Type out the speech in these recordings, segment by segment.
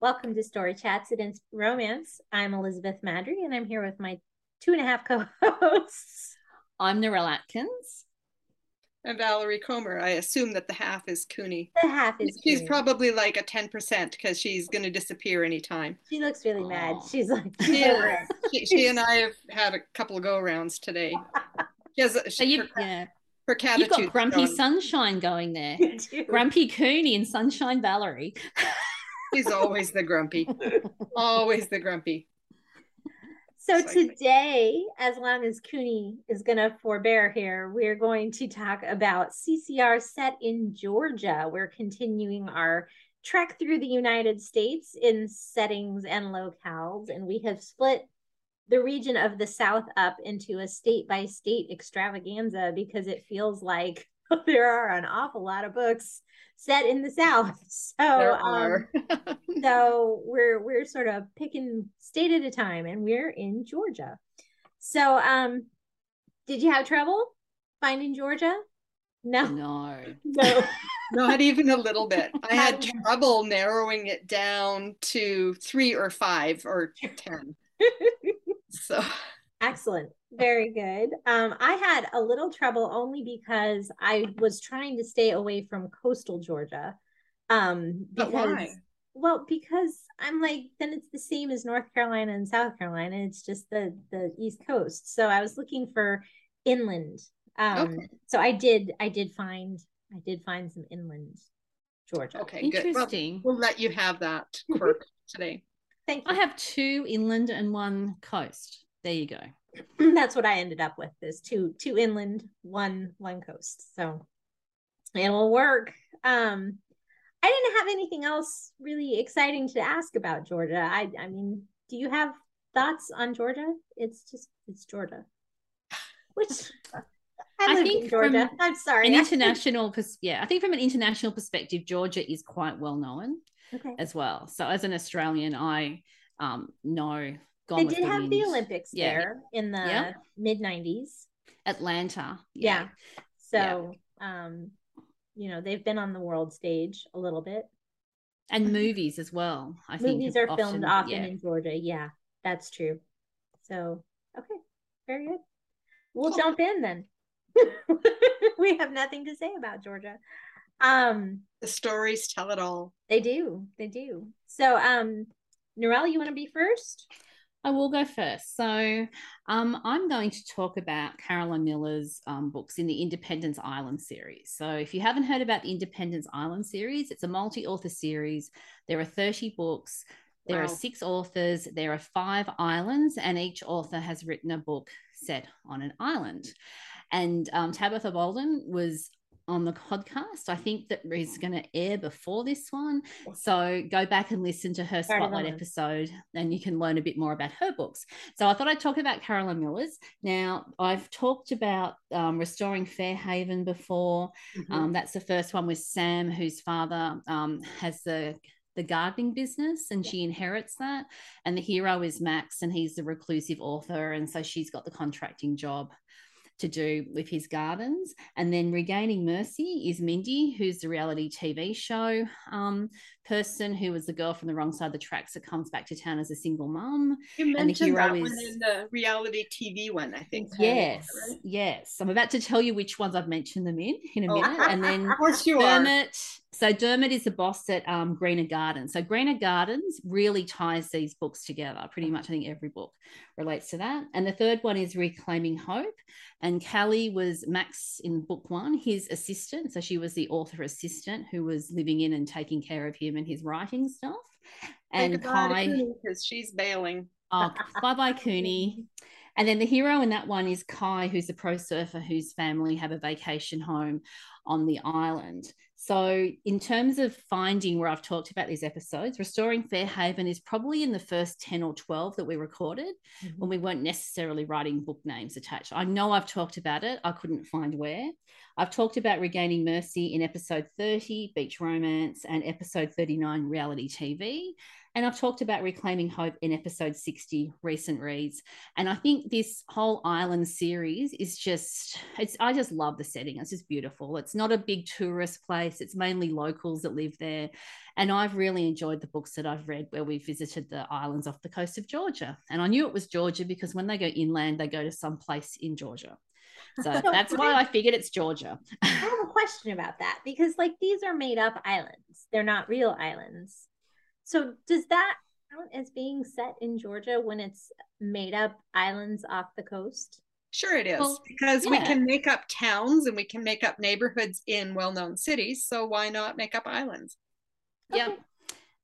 Welcome to Story Chats at Inspy Romance. I'm Elizabeth Maddrey, and I'm here with my two and a half co-hosts. I'm Narelle Atkins. And Valerie Comer. I assume that the half is Cooney. The half is. She's Cooney. probably like a ten percent because she's going to disappear anytime. She looks really mad. She's like, She, over it. she, she and I have had a couple of go rounds today. She has, So you, her, yeah, her you've got Grumpy strong. Sunshine going there. Grumpy Cooney and Sunshine Valerie. She's always the grumpy. Always the grumpy. So today, as long as Cooney is going to forbear here, we're going to talk about CCR set in Georgia. We're continuing our trek through the United States in settings and locales, and we have split the region of the South up into a state by state extravaganza because it feels like there are an awful lot of books set in the South. So um, so we're we're sort of picking state at a time and we're in georgia so um did you have trouble finding georgia no No. no Not even a little bit. I had trouble narrowing it down to three or five or ten. So excellent very good um i had a little trouble only because i was trying to stay away from coastal georgia um But because why? well because i'm like then it's the same as north carolina and south carolina it's just the the east coast so i was looking for inland um Okay. so i did i did find i did find some inland georgia okay, good. Well, Interesting. we'll let you have that quirk today. thank I have two inland and one coast. There you go. that's what i ended up with is two two inland one one coast. So it'll work. Um i didn't have anything else really exciting to ask about georgia. I i mean do you have thoughts on georgia? It's just it's georgia. Which i, I think georgia. from i'm sorry. An international, pers- yeah, I think from an international perspective, Georgia is quite well known okay. as well. So as an Australian, I um, know. Gone they did the have the olympics Yeah. there in the Yeah. mid 90s Atlanta. yeah, Yeah. so um you know they've been on the world stage a little bit and movies as well. I think movies have are filmed often yeah. in Georgia. Yeah, that's true. So, okay, very good. We'll Cool. jump in then. we have nothing to say about Georgia. Um, The stories tell it all. they do, they do. So, um, Narelle, you want to be first? I will go first. So, um, I'm going to talk about Carolyn Miller's um, books in the Independence Island series. So, if you haven't heard about the Independence Island series, it's a multi author series. There are 30 books, there are six authors, there are five islands, and each author has written a book set on an island. And um, Tabitha Bouldin was on the podcast. I think that is going to air before this one. So go back and listen to her spotlight episode and you can learn a bit more about her books. So I thought I'd talk about Carolyn Miller's. Now, I've talked about um, Restoring Fairhaven before. Mm-hmm. Um, that's the first one with Sam, whose father um, has the the gardening business and she inherits that. And the hero is Max, and he's the reclusive author. And so she's got the contracting job to do with his gardens. And then Regaining Mercy is Mindy, who's the reality TV show um, person who was the girl from the wrong side of the tracks that comes back to town as a single mum. You mentioned that one is- in the reality TV one, I think. Yes, Right? yes. I'm about to tell you which ones I've mentioned them in in a Oh. minute. And then Of course you are. Dermot. So Dermot is the boss at um, Greener Gardens. So Greener Gardens really ties these books together. Pretty much, I think every book relates to that. And the third one is Reclaiming Hope. And Callie was Max in book one, his assistant. So she was the author assistant who was living in and taking care of him and his writing stuff. And Kai, because she's bailing. oh, bye bye, Cooney. And then the hero in that one is Kai, who's a pro surfer whose family have a vacation home on the island. So, in terms of finding where I've talked about these episodes, Restoring Fairhaven is probably in the first 10 or 12 that we recorded Mm-hmm. when we weren't necessarily writing book names attached. I know I've talked about it, I couldn't find where. I've talked about Regaining Mercy in episode 30, Beach Romance, and episode 39, Reality TV. And I've talked about Reclaiming Hope in episode 60, Recent Reads. And I think this whole island series is just, it's, I just love the setting. It's just beautiful. It's not a big tourist place, it's mainly locals that live there. And I've really enjoyed the books that I've read where we visited the islands off the coast of Georgia. And I knew it was Georgia because when they go inland, they go to some place in Georgia. So that's why I figured it's Georgia. I have a question about that because, like, these are made up islands, they're not real islands. So, does that count as being set in Georgia when it's made up islands off the coast? Sure, it is well, because yeah. we can make up towns and we can make up neighborhoods in well known cities. So, why not make up islands? Yep. Okay.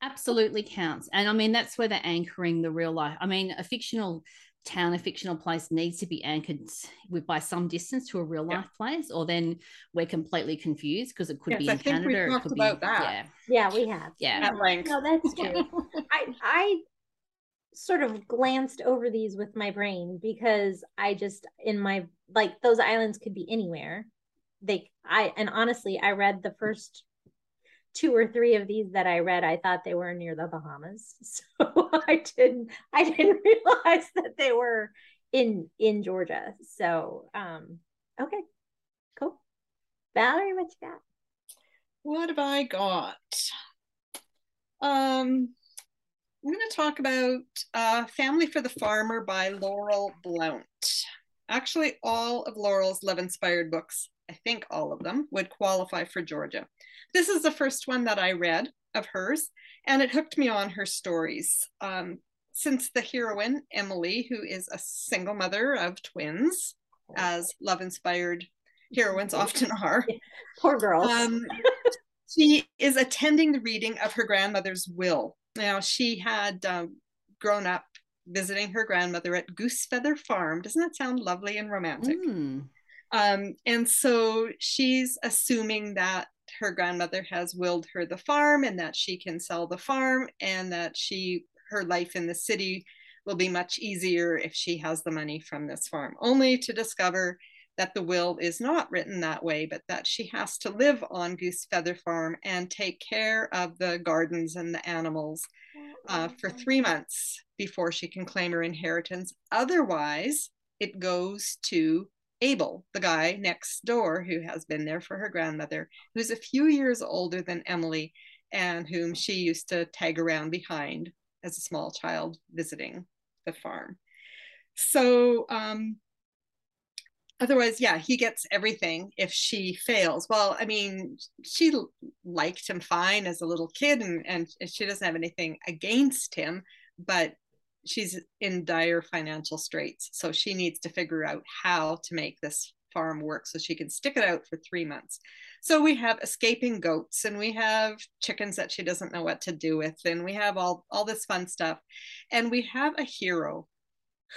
Absolutely counts. And I mean, that's where they're anchoring the real life. I mean, a fictional town, a fictional place needs to be anchored with by some distance to a real life yeah. place, or then we're completely confused because it could yes, be in I Canada. it could about be, that. Yeah. yeah, we have. Yeah, at length. No, that's true. I I sort of glanced over these with my brain because I just in my like those islands could be anywhere. They I and honestly, I read the first two or three of these that I read, I thought they were near the Bahamas. So I didn't I didn't realize that they were in in Georgia. So um okay, cool. Valerie, what you got? What have I got? Um I'm going to talk about uh, Family for the Farmer by Laurel Blount. Actually, all of Laurel's love inspired books, I think all of them, would qualify for Georgia. This is the first one that I read of hers, and it hooked me on her stories. Um, since the heroine, Emily, who is a single mother of twins, as love inspired heroines often are. Poor girls. Um, she is attending the reading of her grandmother's will. Now, she had um, grown up visiting her grandmother at Goosefeather Farm. Doesn't that sound lovely and romantic? Mm. Um, and so she's assuming that her grandmother has willed her the farm and that she can sell the farm and that she her life in the city will be much easier if she has the money from this farm only to discover that the will is not written that way but that she has to live on goose feather farm and take care of the gardens and the animals uh, for three months before she can claim her inheritance. Otherwise it goes to Abel, the guy next door who has been there for her grandmother, who's a few years older than Emily and whom she used to tag around behind as a small child visiting the farm. So, um, otherwise, yeah, he gets everything if she fails. Well, I mean, she liked him fine as a little kid and, and she doesn't have anything against him, but she's in dire financial straits. So she needs to figure out how to make this farm work so she can stick it out for three months. So we have escaping goats and we have chickens that she doesn't know what to do with, and we have all, all this fun stuff. And we have a hero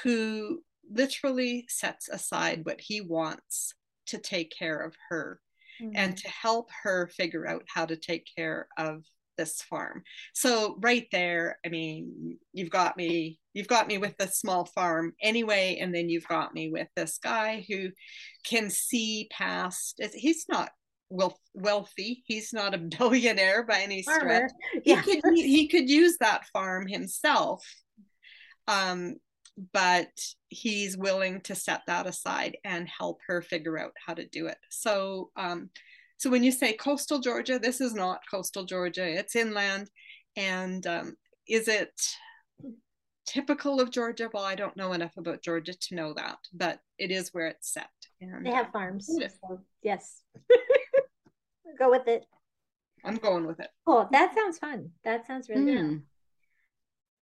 who literally sets aside what he wants to take care of her mm-hmm. and to help her figure out how to take care of this farm. So right there, I mean, you've got me, you've got me with a small farm anyway, and then you've got me with this guy who can see past. He's not wealthy. He's not a billionaire by any stretch. Yeah. He could he could use that farm himself. Um, but he's willing to set that aside and help her figure out how to do it. So um, so when you say coastal Georgia, this is not coastal Georgia, it's inland. And um, is it typical of Georgia? Well, I don't know enough about Georgia to know that, but it is where it's set. And, they have farms. So yes. Go with it. I'm going with it. Cool. That sounds fun. That sounds really mm. good.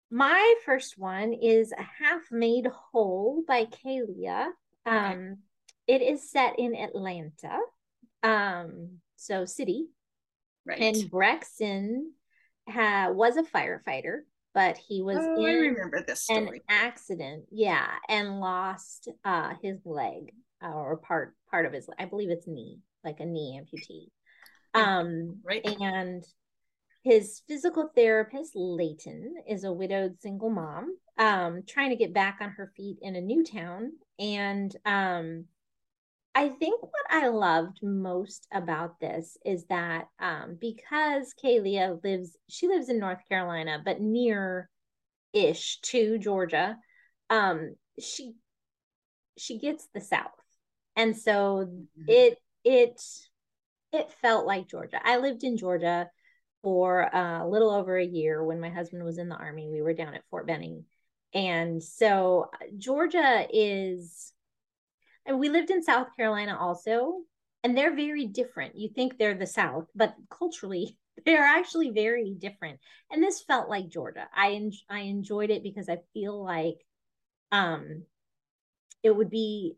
My first one is A Half Made Whole by Kalia. Um, okay. It is set in Atlanta. Um, so city. Right. And Brexton ha- was a firefighter, but he was oh, in I remember this story. an accident. Yeah, and lost uh his leg uh, or part part of his I believe it's knee, like a knee amputee. Um right. and his physical therapist, Layton, is a widowed single mom, um, trying to get back on her feet in a new town. And um, I think what I loved most about this is that um, because Kalia lives, she lives in North Carolina, but near ish to Georgia, um, she she gets the South, and so mm-hmm. it it it felt like Georgia. I lived in Georgia for a little over a year when my husband was in the army. We were down at Fort Benning, and so Georgia is. And we lived in South Carolina also, and they're very different. You think they're the South, but culturally they're actually very different. And this felt like Georgia. I en- I enjoyed it because I feel like um it would be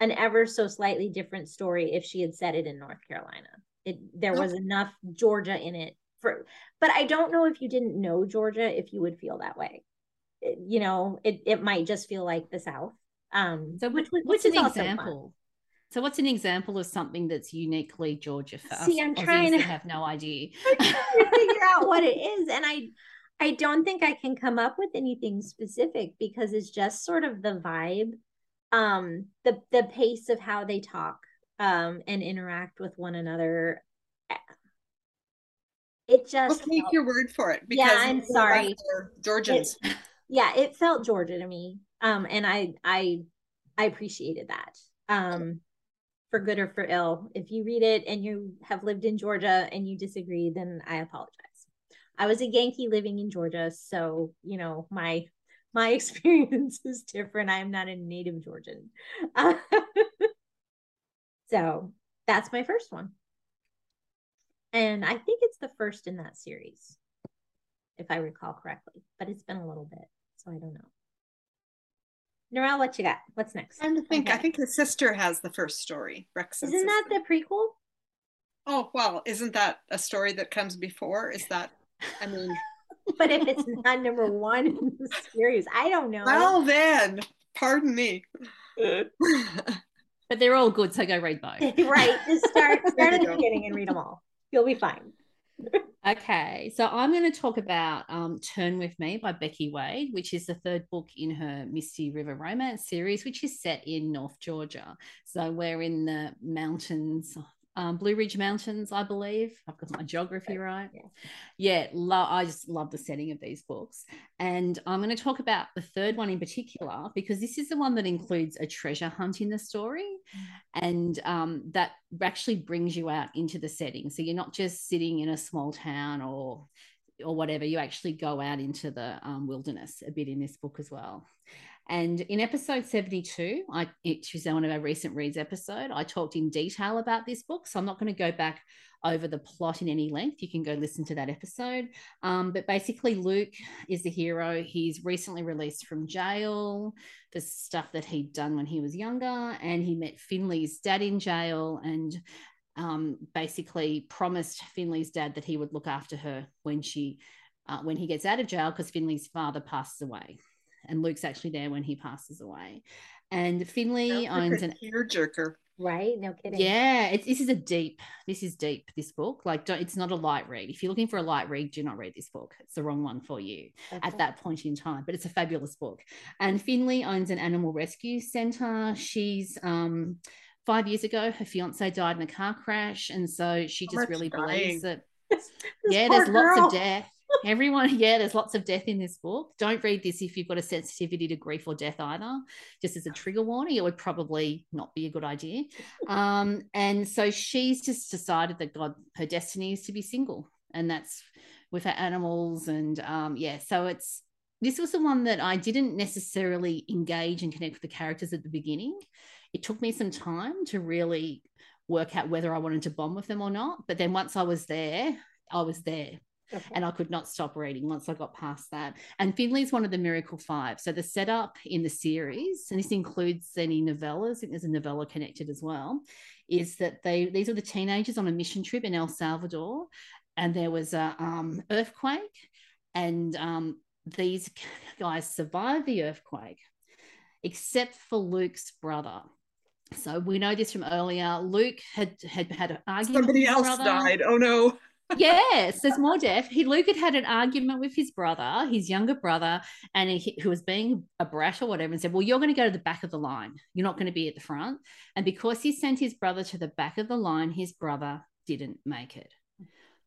an ever so slightly different story if she had said it in North Carolina. It there was enough Georgia in it for but I don't know if you didn't know Georgia if you would feel that way. It, you know, it it might just feel like the South. Um so which which is an example? So, what's an example of something that's uniquely Georgia for See, us? I'm trying to have no idea. figure out what it is, and I, I don't think I can come up with anything specific because it's just sort of the vibe, um, the the pace of how they talk, um, and interact with one another. It just will take your word for it. Because yeah, I'm sorry, Georgians. It, yeah, it felt Georgia to me, um, and I I I appreciated that. Um, for good or for ill. If you read it and you have lived in Georgia and you disagree, then I apologize. I was a Yankee living in Georgia, so you know my my experience is different. I am not a native Georgian. so that's my first one. And I think it's the first in that series, if I recall correctly, but it's been a little bit, so I don't know. Narelle, what you got? What's next? I'm to think. Okay. I think his sister has the first story. Rex. Isn't that the prequel? Oh well, isn't that a story that comes before? Is that? I mean. but if it's not number one in the series, I don't know. Well then, pardon me. but they're all good, so go read both. right. Just start start at the beginning and read them all. You'll be fine okay, so I'm going to talk about um, Turn With Me by Becky Wade, which is the third book in her Misty River romance series, which is set in North Georgia. So we're in the mountains um, Blue Ridge Mountains, I believe. I've got my geography right. Yeah, yeah lo- I just love the setting of these books. And I'm going to talk about the third one in particular because this is the one that includes a treasure hunt in the story. Mm. And um, that actually brings you out into the setting. So you're not just sitting in a small town or or whatever, you actually go out into the um, wilderness a bit in this book as well. And in episode 72, I, which is one of our recent reads episode, I talked in detail about this book. So I'm not going to go back over the plot in any length. You can go listen to that episode. Um, but basically, Luke is the hero. He's recently released from jail for stuff that he'd done when he was younger. And he met Finley's dad in jail and um, basically promised Finley's dad that he would look after her when she. Uh, when he gets out of jail, because Finley's father passes away and Luke's actually there when he passes away. And Finley owns an tearjerker. Right? No kidding. Yeah, it's, this is a deep. This is deep. This book, like, don't, it's not a light read. If you're looking for a light read, do not read this book. It's the wrong one for you okay. at that point in time. But it's a fabulous book. And Finley owns an animal rescue center. She's um, five years ago, her fiance died in a car crash, and so she just really dying. believes that. yeah, there's girl. lots of death Everyone, yeah, there's lots of death in this book. Don't read this if you've got a sensitivity to grief or death either. Just as a trigger warning, it would probably not be a good idea. Um, and so she's just decided that God, her destiny is to be single, and that's with her animals. And um, yeah, so it's this was the one that I didn't necessarily engage and connect with the characters at the beginning. It took me some time to really work out whether I wanted to bond with them or not. But then once I was there, I was there. Okay. And I could not stop reading once I got past that. And Finley's one of the Miracle Five. So the setup in the series, and this includes any novellas, I think there's a novella connected as well, is that they these are the teenagers on a mission trip in El Salvador, and there was a um, earthquake, and um, these guys survived the earthquake, except for Luke's brother. So we know this from earlier. Luke had had had an argument. Somebody else brother. died. Oh no! Yes, there's more deaf. He Luke had had an argument with his brother, his younger brother, and he, who was being a brat or whatever, and said, "Well, you're going to go to the back of the line. You're not going to be at the front." And because he sent his brother to the back of the line, his brother didn't make it.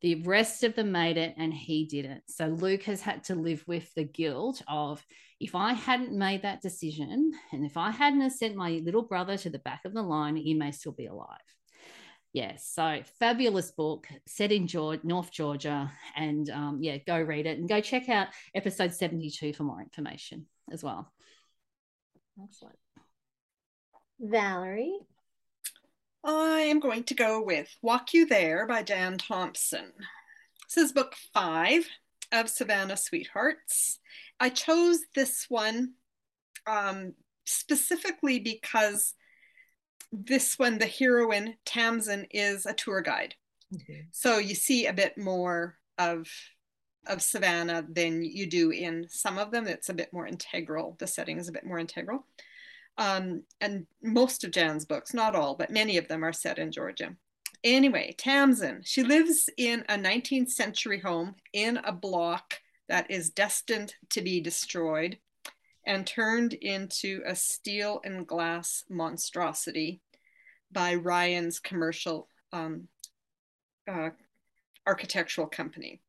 The rest of them made it, and he didn't. So Luke has had to live with the guilt of if I hadn't made that decision, and if I hadn't sent my little brother to the back of the line, he may still be alive. Yes, so fabulous book set in Georgia, North Georgia, and um, yeah, go read it and go check out episode seventy-two for more information as well. Excellent, Valerie. I am going to go with "Walk You There" by Jan Thompson. This is book five of Savannah Sweethearts. I chose this one um, specifically because this one, the heroine Tamsin is a tour guide. Mm-hmm. So you see a bit more of of Savannah than you do in some of them. It's a bit more integral. The setting is a bit more integral. Um, and most of Jan's books, not all, but many of them are set in Georgia. Anyway, Tamsin, she lives in a 19th century home in a block that is destined to be destroyed and turned into a steel and glass monstrosity by Ryan's commercial um, uh, architectural company.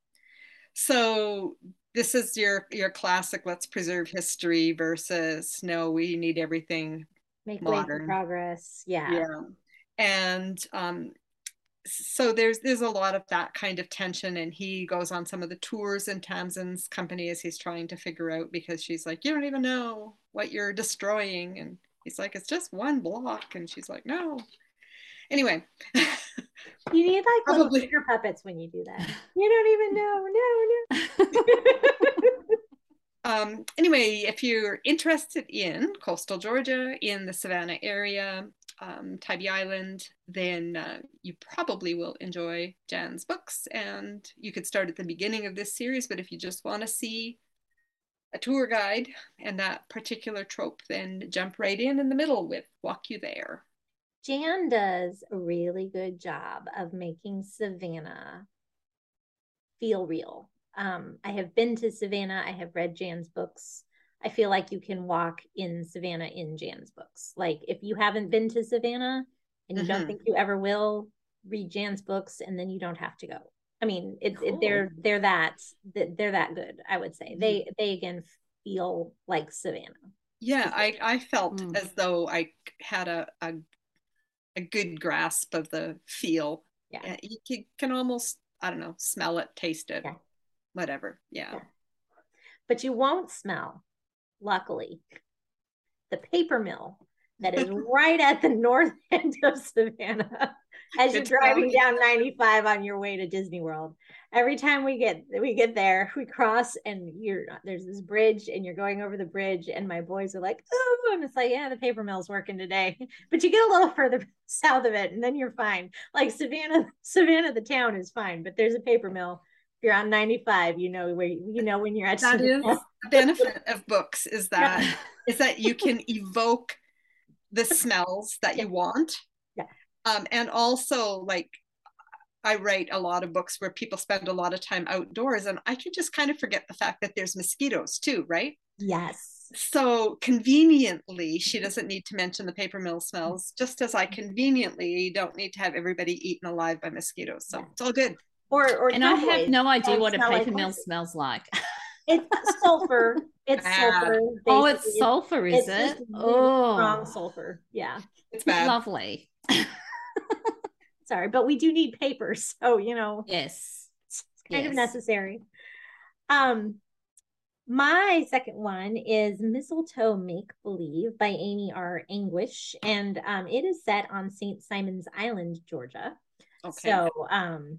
So this is your your classic let's preserve history versus no we need everything make modern. progress. Yeah. Yeah. And um, so there's there's a lot of that kind of tension and he goes on some of the tours in Tamsin's company as he's trying to figure out because she's like you don't even know what you're destroying and he's like it's just one block and she's like no. Anyway. You need like Probably. little finger puppets when you do that. You don't even know. No no. Um, anyway if you're interested in coastal georgia in the savannah area um, Tybee Island, then uh, you probably will enjoy Jan's books. And you could start at the beginning of this series, but if you just want to see a tour guide and that particular trope, then jump right in in the middle with Walk You There. Jan does a really good job of making Savannah feel real. Um, I have been to Savannah, I have read Jan's books. I feel like you can walk in Savannah in Jan's books. Like if you haven't been to Savannah and you mm-hmm. don't think you ever will, read Jan's books and then you don't have to go. I mean, it's cool. it, they're they're that they're that good. I would say mm-hmm. they they again feel like Savannah. Yeah, I I felt mm. as though I had a, a a good grasp of the feel. Yeah, you can almost I don't know smell it, taste it, yeah. whatever. Yeah. yeah. But you won't smell luckily, the paper mill that is right at the north end of Savannah as you're driving down 95 on your way to Disney World. Every time we get we get there, we cross and you're there's this bridge and you're going over the bridge and my boys are like, "Oh," and it's like, "Yeah, the paper mill's working today." But you get a little further south of it and then you're fine. Like Savannah, Savannah the town is fine, but there's a paper mill If you're on 95 you know where you know when you're at that is the benefit of books is that yeah. is that you can evoke the smells that you want yeah um, and also like I write a lot of books where people spend a lot of time outdoors, and I can just kind of forget the fact that there's mosquitoes too, right? Yes. So conveniently, she doesn't need to mention the paper mill smells, just as I conveniently don't need to have everybody eaten alive by mosquitoes. So yeah. it's all good. Or, or and I have no idea what a paper mill smells like. It's sulfur. It's sulfur. Oh, it's sulfur, is it's it? Oh, strong sulfur. Yeah, it's bad. Lovely. Sorry, but we do need paper, so you know. Yes, it's kind yes. of necessary. Um, my second one is Mistletoe Make Believe by Amy R. Anguish, and um, it is set on St. Simon's Island, Georgia. Okay. So, um,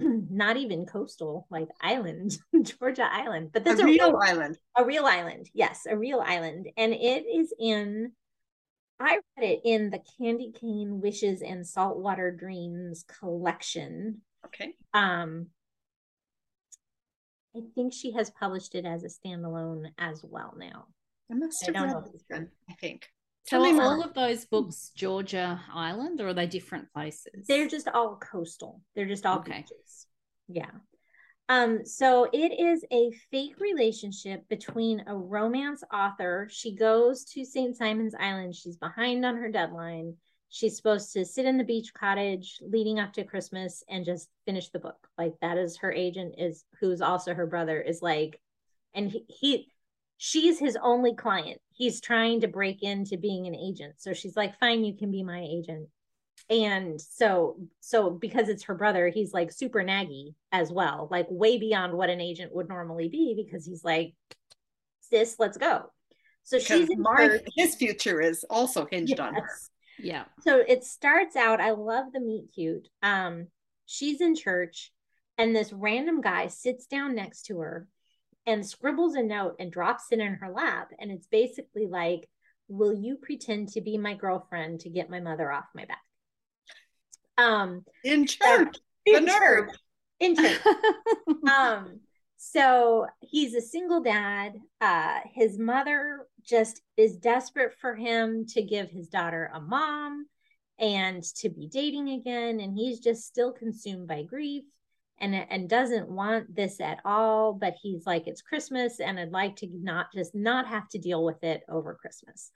not even coastal, like island, Georgia Island, but that's a, a real, real island. A real island, yes, a real island, and it is in. I read it in the Candy Cane Wishes and Saltwater Dreams collection. Okay. Um, I think she has published it as a standalone as well now. I must have I read this one. I think. So are all of those books Georgia Island or are they different places? They're just all coastal. They're just all okay. beaches. Yeah. Um, so it is a fake relationship between a romance author. She goes to St. Simon's Island. She's behind on her deadline. She's supposed to sit in the beach cottage leading up to Christmas and just finish the book. Like that is her agent is who's also her brother is like, and he, he she's his only client. He's trying to break into being an agent. So she's like, fine, you can be my agent. And so so because it's her brother he's like super naggy as well like way beyond what an agent would normally be because he's like sis let's go. So because she's in my, his future is also hinged yes. on her. Yeah. So it starts out i love the meet cute. Um she's in church and this random guy sits down next to her and scribbles a note and drops it in her lap. And it's basically like will you pretend to be my girlfriend to get my mother off my back? Um, in church, in church, in church. um, so he's a single dad. Uh, his mother just is desperate for him to give his daughter a mom and to be dating again, and he's just still consumed by grief and and doesn't want this at all but he's like it's christmas and i'd like to not just not have to deal with it over christmas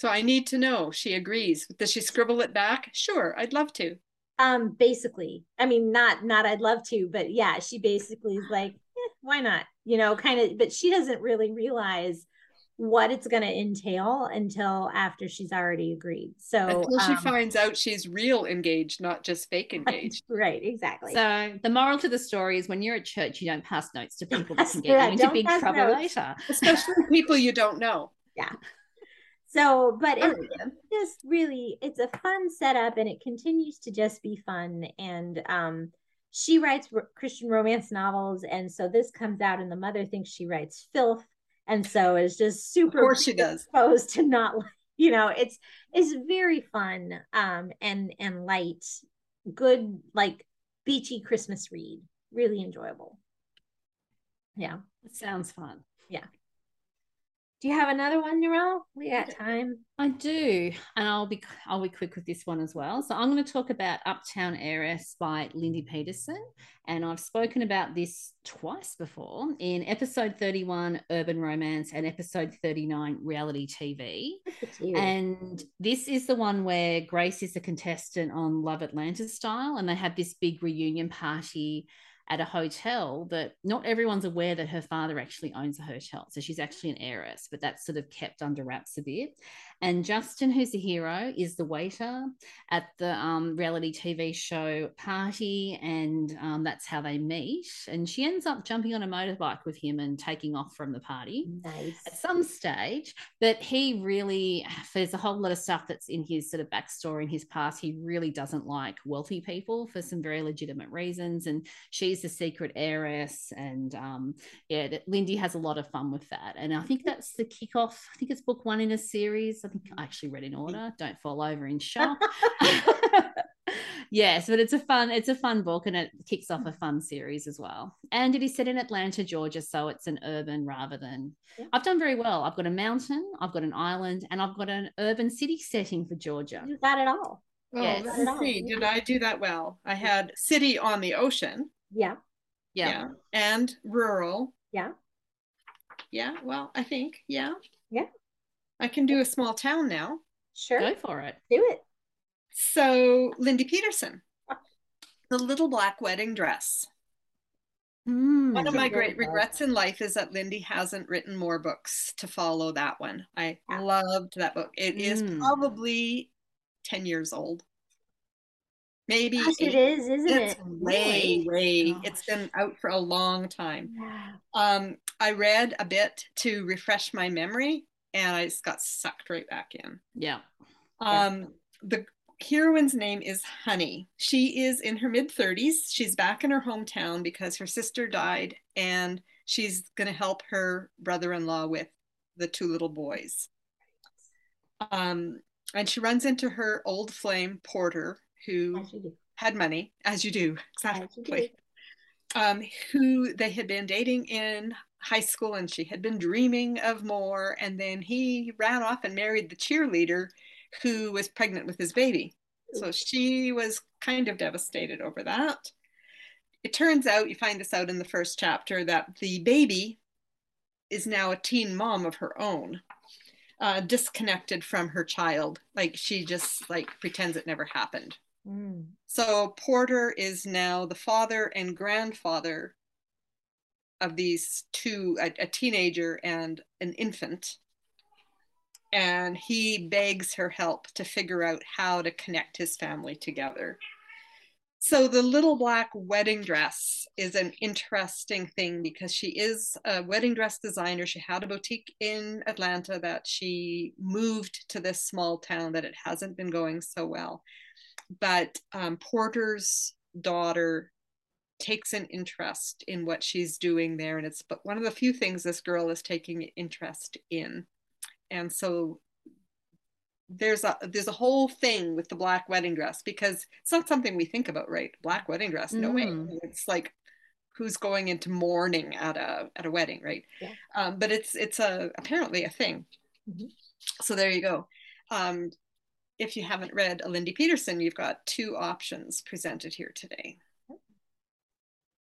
so I need to know. She agrees. Does she scribble it back? Sure, I'd love to. Um, basically, I mean, not not I'd love to, but yeah, she basically is like, eh, why not? You know, kind of. But she doesn't really realize what it's going to entail until after she's already agreed. So until she um, finds out she's real engaged, not just fake engaged. Right, exactly. So the moral to the story is when you're at church, you don't pass notes to people that can get yeah, you into big trouble notes. later, especially people you don't know. Yeah. So, but it's just really it's a fun setup and it continues to just be fun. And um, she writes Christian romance novels, and so this comes out, and the mother thinks she writes filth, and so it's just super. Of course, she does. Exposed to not, you know, it's it's very fun um, and and light, good like beachy Christmas read, really enjoyable. Yeah, it sounds fun. Yeah. Do you have another one, Narelle? We got time. I do, and I'll be I'll be quick with this one as well. So I'm going to talk about Uptown Heiress by Lindi Peterson, and I've spoken about this twice before in episode 31, Urban Romance, and episode 39, Reality TV. And this is the one where Grace is a contestant on Love Atlanta Style, and they have this big reunion party at a hotel that not everyone's aware that her father actually owns a hotel. So she's actually an heiress, but that's sort of kept under wraps a bit. And Justin, who's the hero, is the waiter at the um, reality TV show party, and um, that's how they meet. And she ends up jumping on a motorbike with him and taking off from the party nice. at some stage. But he really, there's a whole lot of stuff that's in his sort of backstory in his past. He really doesn't like wealthy people for some very legitimate reasons. And she's the secret heiress. And um, yeah, Lindi has a lot of fun with that. And I think that's the kickoff. I think it's book one in a series. I think I actually read in order. Don't fall over in shock. yes, but it's a fun, it's a fun book and it kicks off a fun series as well. And it is set in Atlanta, Georgia, so it's an urban rather than yeah. I've done very well. I've got a mountain, I've got an island, and I've got an urban city setting for Georgia. You got it all. Oh, yes. let's see. Did I do that well? I had city on the ocean. Yeah. Yeah. yeah. And rural. Yeah. Yeah. Well, I think. Yeah. Yeah. I can do a small town now. Sure. Go for it. Do it. So, Lindi Peterson, The Little Black Wedding Dress. Mm, one of my great regrets in life is that Lindi hasn't written more books to follow that one. I yeah. loved that book. It mm. is probably 10 years old. Maybe Gosh, it is, isn't it's it? Way, way. Gosh. It's been out for a long time. Yeah. Um, I read a bit to refresh my memory and I just got sucked right back in. Yeah. Um, the heroine's name is Honey. She is in her mid 30s. She's back in her hometown because her sister died and she's going to help her brother in law with the two little boys. Um, and she runs into her old flame, Porter, who had money, as you do, exactly. You do. Um, who they had been dating in high school and she had been dreaming of more. And then he ran off and married the cheerleader who was pregnant with his baby. So she was kind of devastated over that. it turns out you find this out in the first chapter that the baby is now a teen mom of her own uh, disconnected from her child like she just like pretends it never happened mm. so porter is now the father and grandfather of these two a, a teenager and an infant and he begs her help to figure out how to connect his family together so the little black wedding dress is an interesting thing because she is a wedding dress designer. She had a boutique in Atlanta that she moved to this small town that it hasn't been going so well. But um, Porter's daughter takes an interest in what she's doing there. And it's but one of the few things this girl is taking interest in. And so there's a there's a whole thing with the black wedding dress because it's not something we think about right black wedding dress no mm. way it's like who's going into mourning at a at a wedding right yeah. um, but it's it's a apparently a thing mm-hmm. so there you go um, if you haven't read Lindi Peterson you've got two options presented here today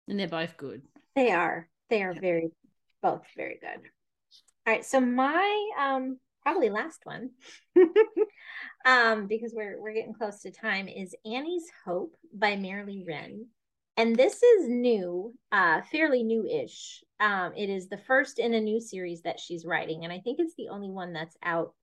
and they're both good they are they are yeah. very both very good all right so my um probably last one um, because we're we're getting close to time is Annie's Hope by Merrillee Whren. And this is new, uh, fairly new-ish. Um, it is the first in a new series that she's writing, and I think it's the only one that's out.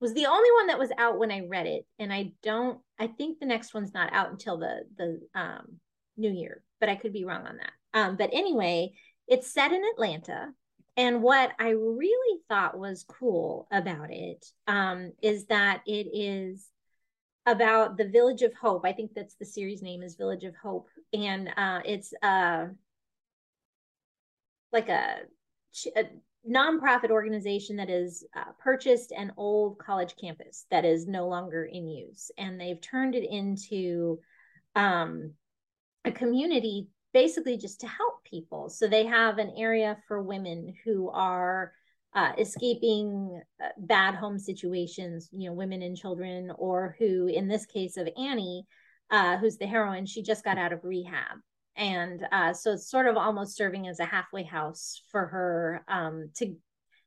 Was the only one that was out when I read it, and I don't. I think the next one's not out until the the um, new year, but I could be wrong on that. Um, but anyway, it's set in Atlanta, and what I really thought was cool about it um, is that it is about the Village of Hope. I think that's the series name is Village of Hope, and uh, it's uh, like a, a nonprofit organization that has uh, purchased an old college campus that is no longer in use, and they've turned it into um, a community basically just to help people. So they have an area for women who are uh, escaping uh, bad home situations, you know, women and children, or who, in this case of Annie, uh, who's the heroine, she just got out of rehab. And uh, so it's sort of almost serving as a halfway house for her um, to,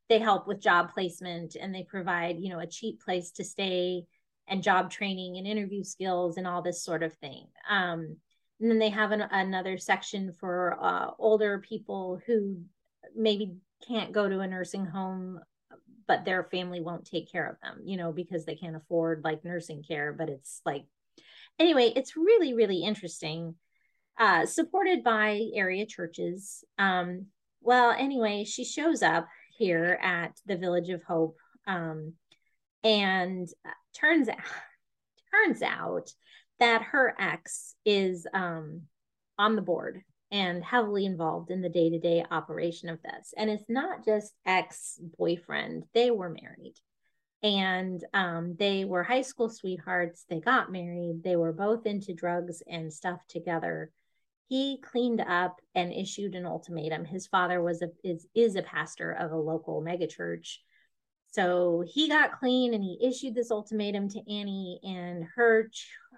they help with job placement and they provide, you know, a cheap place to stay and job training and interview skills and all this sort of thing. Um, and then they have an, another section for uh, older people who maybe can't go to a nursing home but their family won't take care of them you know because they can't afford like nursing care but it's like anyway it's really really interesting uh, supported by area churches um, well anyway she shows up here at the village of hope um, and uh, turns out turns out that her ex is um, on the board and heavily involved in the day to day operation of this. And it's not just ex boyfriend, they were married. And um, they were high school sweethearts. They got married. They were both into drugs and stuff together. He cleaned up and issued an ultimatum. His father was a is is a pastor of a local megachurch so he got clean and he issued this ultimatum to Annie, and her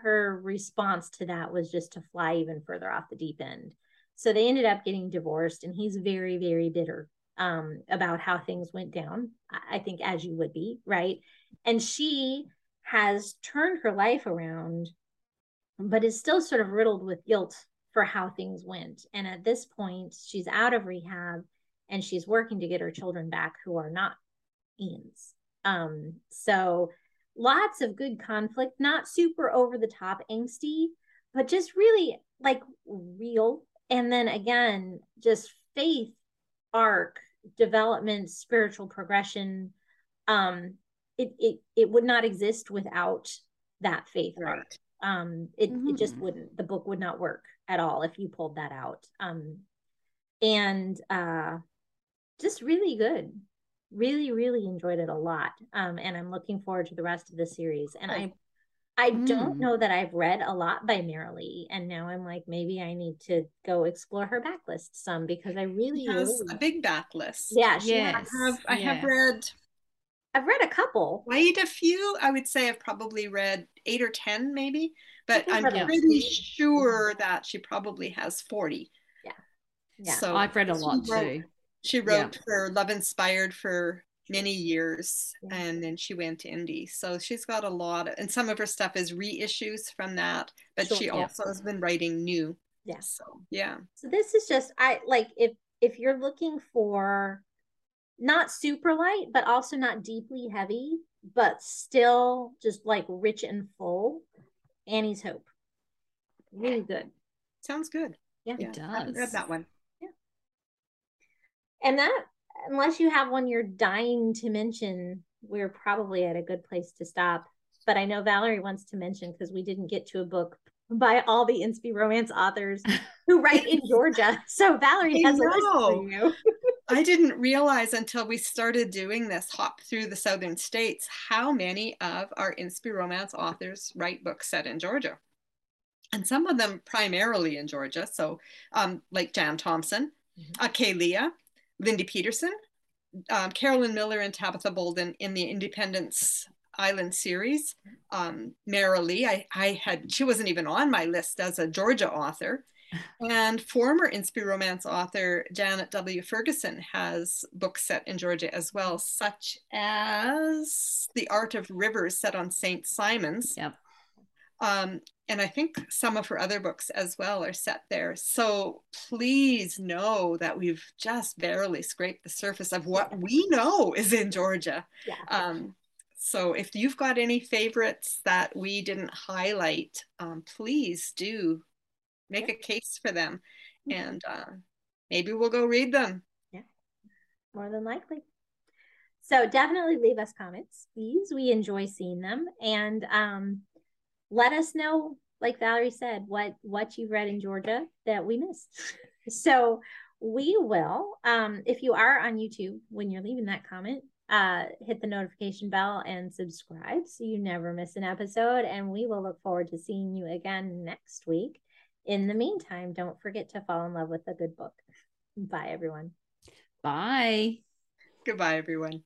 her response to that was just to fly even further off the deep end. So they ended up getting divorced, and he's very, very bitter um, about how things went down. I think, as you would be, right? And she has turned her life around, but is still sort of riddled with guilt for how things went. And at this point, she's out of rehab and she's working to get her children back who are not Ian's. Um, so lots of good conflict, not super over the top angsty, but just really like real. And then again, just faith arc, development, spiritual progression. Um, it it it would not exist without that faith right. arc. Um, it mm-hmm. it just mm-hmm. wouldn't. The book would not work at all if you pulled that out. Um, and uh, just really good really really enjoyed it a lot um, and i'm looking forward to the rest of the series and i i mm. don't know that i've read a lot by Merrillee and now i'm like maybe i need to go explore her backlist some because i really she has really... a big backlist yeah yeah i have i yeah. have read I've read a couple. Quite a few. I would say I've probably read eight or 10, maybe, but I'm pretty about- sure that she probably has 40. Yeah. Yeah. So I've read a she lot wrote- too. She wrote for Love Inspired for many years Yeah. and then she went to indie. So she's got a lot of, and some of her stuff is reissues from that, but Sure, she yeah. also has been writing new. Yeah. So yeah. So this is just I like if if you're looking for not super light, but also not deeply heavy, but still just like rich and full. Annie's Hope. Really good. Sounds good. Yeah. Yeah. It I haven't read that one. Yeah. And that unless you have one you're dying to mention, we're probably at a good place to stop. But I know Valerie wants to mention because we didn't get to a book by all the Inspy Romance authors who write in Georgia. So Valerie I has a list know. for you. I didn't realize until we started doing this hop through the southern states how many of our Inspy Romance authors write books set in Georgia. And some of them primarily in Georgia. So, um, like Jan Thompson, Mhm. uh, Kay Leah, Lindi Peterson, um, Carolyn Miller, and Tabitha Bouldin in the Independence Island series. Um, Merrillee, I, I had, she wasn't even on my list as a Georgia author. And former Inspy Romance author Janet W. Ferguson has books set in Georgia as well, such as The Art of Rivers set on St. Simon's. Yep. Um, and I think some of her other books as well are set there. So please know that we've just barely scraped the surface of what we know is in Georgia. Yeah. Um, so if you've got any favorites that we didn't highlight, um, please do make a case for them, and uh, maybe we'll go read them. Yeah. More than likely. So definitely leave us comments, please. We enjoy seeing them, and um, let us know, like Valerie said, what what you've read in Georgia that we missed. so we will. Um, if you are on YouTube, when you're leaving that comment, uh, hit the notification bell and subscribe so you never miss an episode. And we will look forward to seeing you again next week. In the meantime, don't forget to fall in love with a good book. Bye, everyone. Bye. Goodbye, everyone.